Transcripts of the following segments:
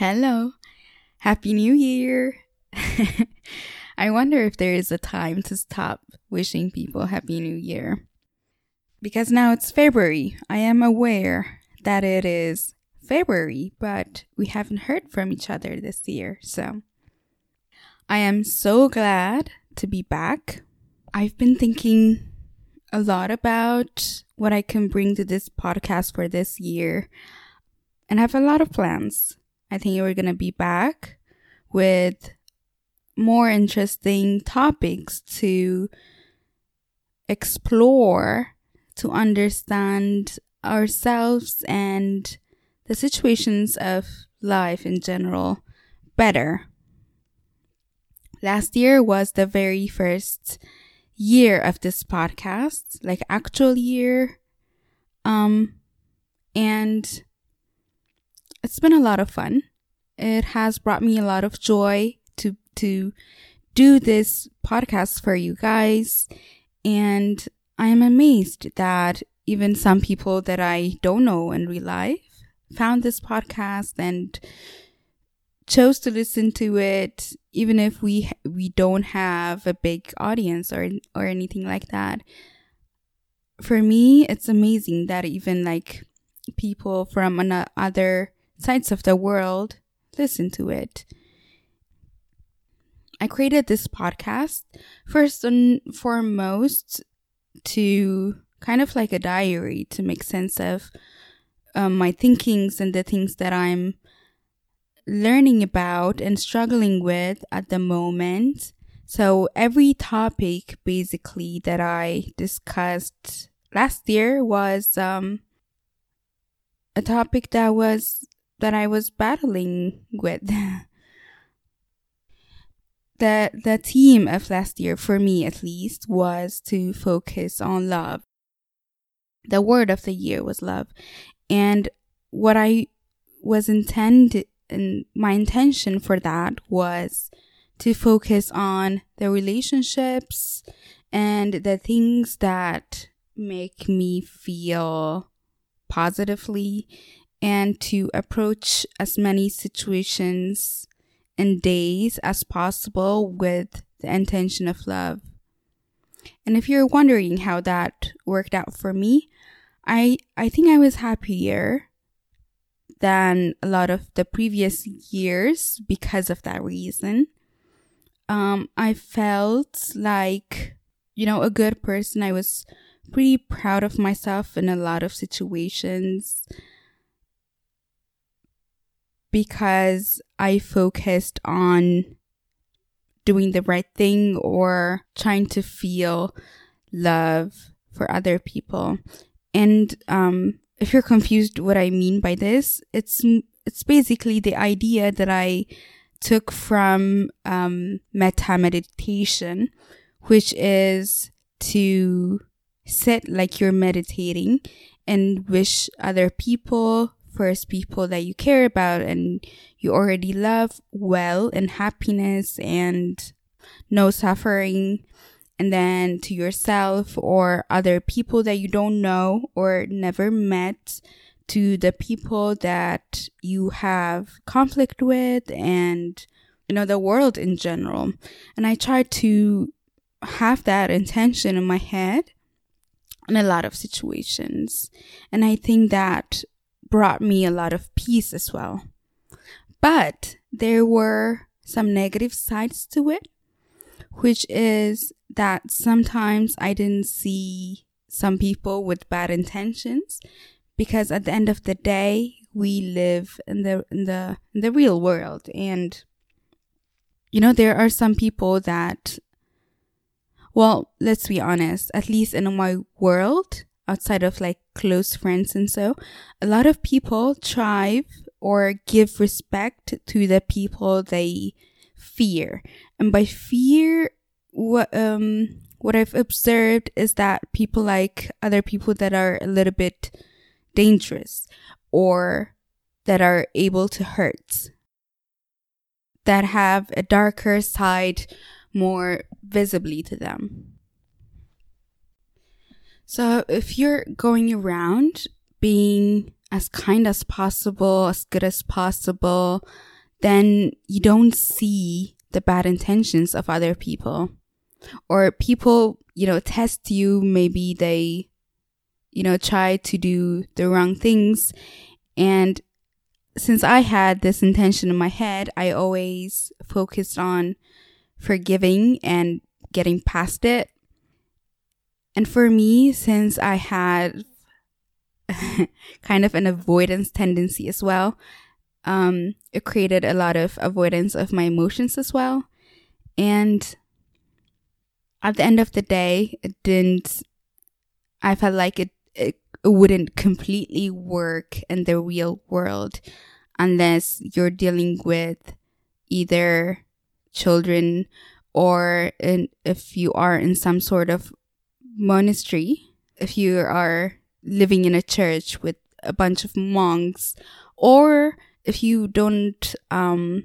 Hello. Happy New Year. I wonder if there is a time to stop wishing people Happy New Year. Because now it's February. I am aware that it is February, but we haven't heard from each other this year. So I am so glad to be back. I've been thinking a lot about what I can bring to this podcast for this year and I have a lot of plans. I think we're going to be back with more interesting topics to explore, to understand ourselves and the situations of life in general better. Last year was the very first year of this podcast, like actual year. Um, and it's been a lot of fun. It has brought me a lot of joy to to do this podcast for you guys and I am amazed that even some people that I don't know in real life found this podcast and chose to listen to it even if we we don't have a big audience or or anything like that for me it's amazing that even like people from another sides of the world listen to it. I created this podcast first and foremost to kind of like a diary to make sense of um, my thinkings and the things that I'm learning about and struggling with at the moment. So every topic basically that I discussed last year was um, a topic that was that I was battling with. the the theme of last year for me at least was to focus on love. The word of the year was love. And what I was intended and my intention for that was to focus on the relationships and the things that make me feel positively and to approach as many situations and days as possible with the intention of love. And if you're wondering how that worked out for me, I I think I was happier than a lot of the previous years because of that reason. Um, I felt like, you know, a good person. I was pretty proud of myself in a lot of situations because I focused on doing the right thing or trying to feel love for other people. And um, if you're confused what I mean by this, it's it's basically the idea that I took from um, metta meditation, which is to sit like you're meditating and wish other people first people that you care about and you already love well and happiness and no suffering. And then to yourself or other people that you don't know or never met to the people that you have conflict with and you know the world in general. And i try to have that intention in my head in a lot of situations. And i think that brought me a lot of peace as well. But there were some negative sides to it, which is that sometimes I didn't see some people with bad intentions because at the end of the day, we live in the in the in the real world and you know there are some people that well let's be honest at least in my world outside of like close friends and so, a lot of people thrive or give respect to the people they fear. And by fear, what, um, what I've observed is that people like other people that are a little bit dangerous or that are able to hurt, that have a darker side more visibly to them. So if you're going around being as kind as possible, as good as possible, then you don't see the bad intentions of other people. Or people, you know, test you, maybe they, you know, try to do the wrong things. And since I had this intention in my head, I always focused on forgiving and getting past it. And for me, since I had kind of an avoidance tendency as well, um, it created a lot of avoidance of my emotions as well. And at the end of the day, it didn't, I felt like it, it wouldn't completely work in the real world unless you're dealing with either children or in, if you are in some sort of monastery, if you are living in a church with a bunch of monks, or if you don't um,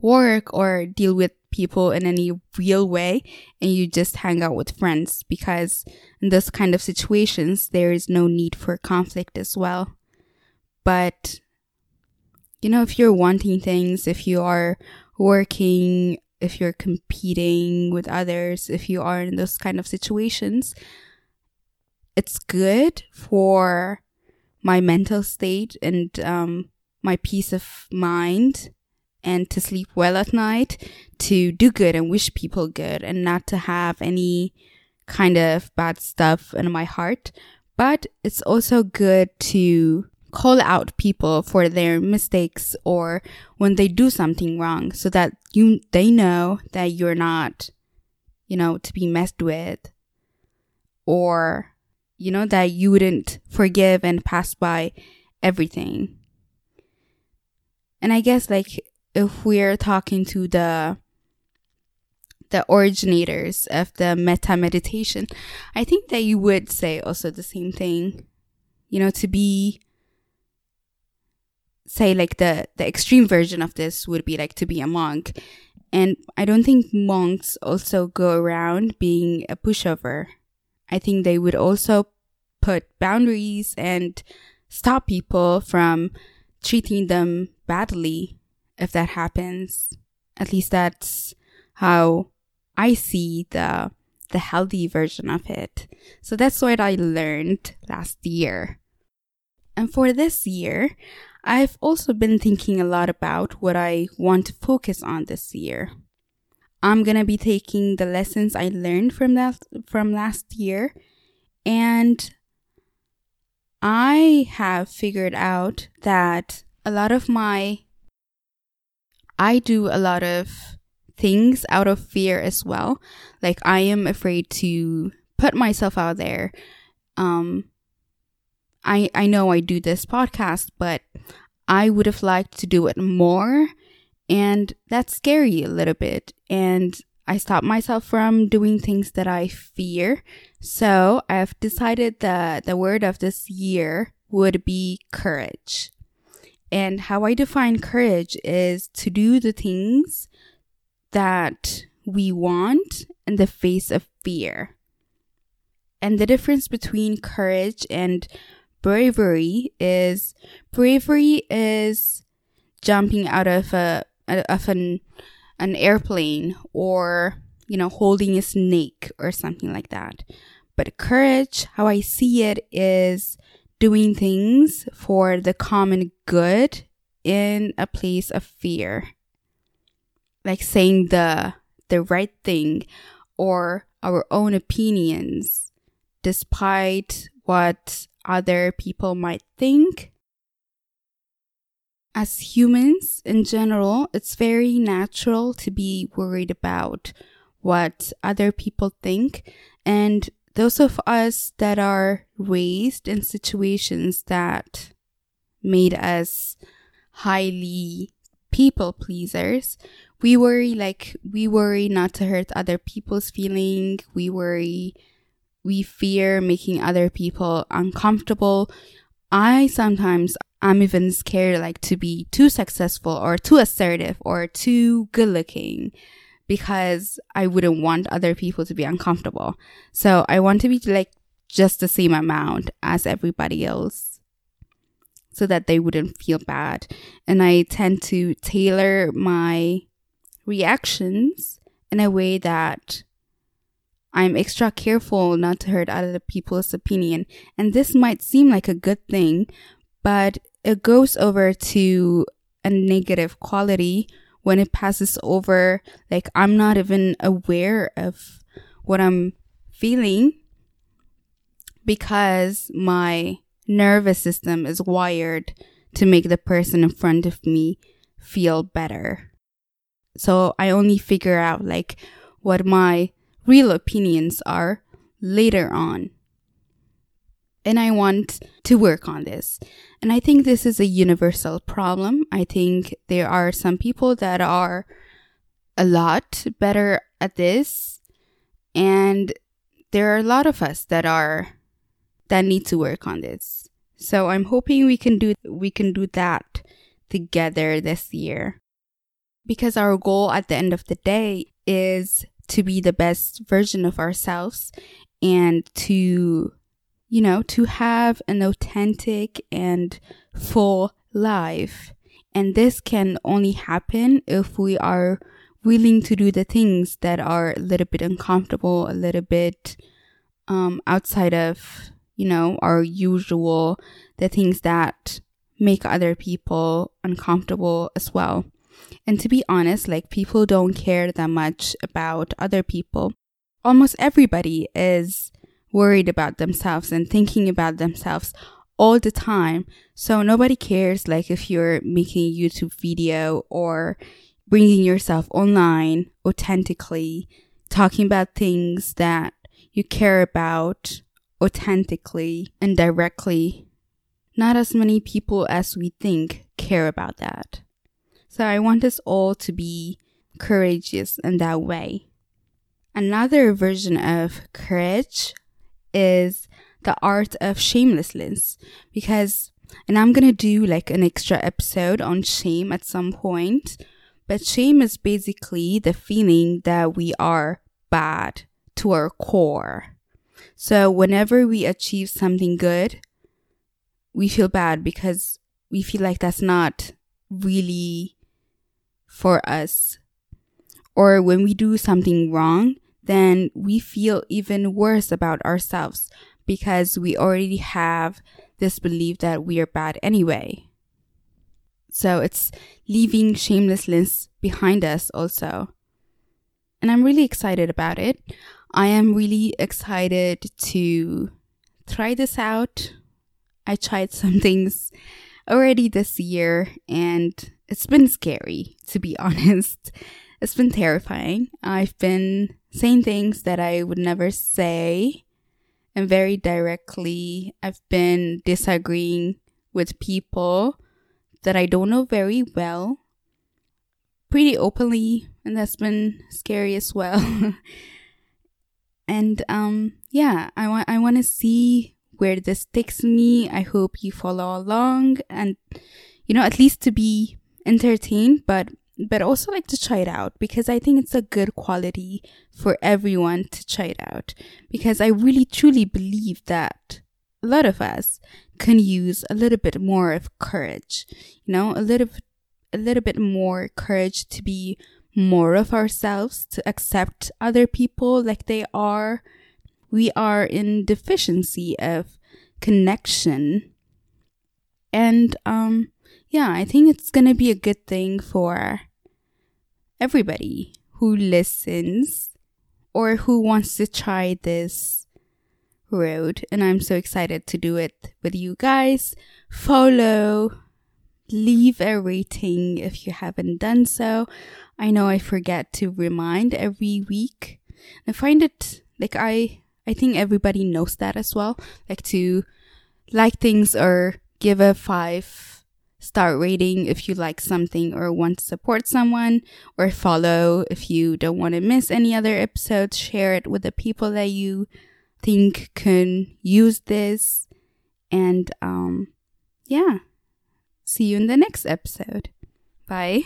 work or deal with people in any real way and you just hang out with friends because in this kind of situations there is no need for conflict as well. But you know if you're wanting things if you are working if you're competing with others, if you are in those kind of situations, it's good for my mental state and um, my peace of mind and to sleep well at night, to do good and wish people good and not to have any kind of bad stuff in my heart. But it's also good to call out people for their mistakes or when they do something wrong so that you they know that you're not you know to be messed with or you know that you wouldn't forgive and pass by everything. And i guess like if we're talking to the the originators of the metta meditation i think that you would say also the same thing you know to be say like the the extreme version of this would be like to be a monk. And i don't think monks also go around being a pushover. I think they would also put boundaries and stop people from treating them badly if that happens. At least that's how i see the the healthy version of it. So that's what i learned last year. And for this year I've also been thinking a lot about what I want to focus on this year. I'm going to be taking the lessons I learned from that from last year and I have figured out that a lot of my I do a lot of things out of fear as well. Like I am afraid to put myself out there. Um I I know I do this podcast, but I would have liked to do it more, and that's scary a little bit. And I stop myself from doing things that I fear. So I've decided that the word of this year would be courage. And how I define courage is to do the things that we want in the face of fear. And the difference between courage and bravery is bravery is jumping out of a of an an airplane or you know holding a snake or something like that. But courage how i see it is doing things for the common good in a place of fear. Like saying the the right thing or our own opinions despite what other people might think. As humans in general, it's very natural to be worried about what other people think. And those of us that are raised in situations that made us highly people pleasers, we worry like we worry not to hurt other people's feeling. We worry we fear making other people uncomfortable. I sometimes I'm even scared like to be too successful or too assertive or too good looking because I wouldn't want other people to be uncomfortable. So I want to be like just the same amount as everybody else. so that they wouldn't feel bad. And I tend to tailor my reactions in a way that I'm extra careful not to hurt other people's opinion. And this might seem like a good thing, but it goes over to a negative quality when it passes over. Like I'm not even aware of what I'm feeling because my nervous system is wired to make the person in front of me feel better. So I only figure out like what my real opinions are later on. And I want to work on this. And I think this is a universal problem. I think there are some people that are a lot better at this. And there are a lot of us that are, that need to work on this. So I'm hoping we can do, we can do that together this year. Because our goal at the end of the day is to be the best version of ourselves and to, you know, to have an authentic and full life. And this can only happen if we are willing to do the things that are a little bit uncomfortable, a little bit um, outside of, you know, our usual, the things that make other people uncomfortable as well. And to be honest, like people don't care that much about other people. Almost everybody is worried about themselves and thinking about themselves all the time. So nobody cares like if you're making a YouTube video or bringing yourself online authentically, talking about things that you care about authentically and directly. Not as many people as we think care about that. So I want us all to be courageous in that way. Another version of courage is the art of shamelessness because and I'm going to do like an extra episode on shame at some point, but shame is basically the feeling that we are bad to our core. So whenever we achieve something good, we feel bad because we feel like that's not really for us. Or when we do something wrong, then we feel even worse about ourselves because we already have this belief that we are bad anyway. So it's leaving shamelessness behind us also. And I'm really excited about it. I am really excited to try this out. I tried some things already this year and it's been scary, to be honest. It's been terrifying. I've been saying things that I would never say and very directly. I've been disagreeing with people that I don't know very well pretty openly and that's been scary as well. and um yeah, I want I want to see where this takes me. I hope you follow along and you know at least to be entertained, but but also like to try it out because I think it's a good quality for everyone to try it out because I really truly believe that a lot of us can use a little bit more of courage, you know, a little a little bit more courage to be more of ourselves, to accept other people like they are. We are in deficiency of connection. And um yeah, I think it's going to be a good thing for everybody who listens or who wants to try this road. And I'm so excited to do it with you guys. Follow, leave a rating if you haven't done so. I know I forget to remind every week. I find it like I I think everybody knows that as well. Like to like things or give a 5 Start rating if you like something or want to support someone, or follow if you don't want to miss any other episodes. Share it with the people that you think can use this. And um, yeah, see you in the next episode. Bye.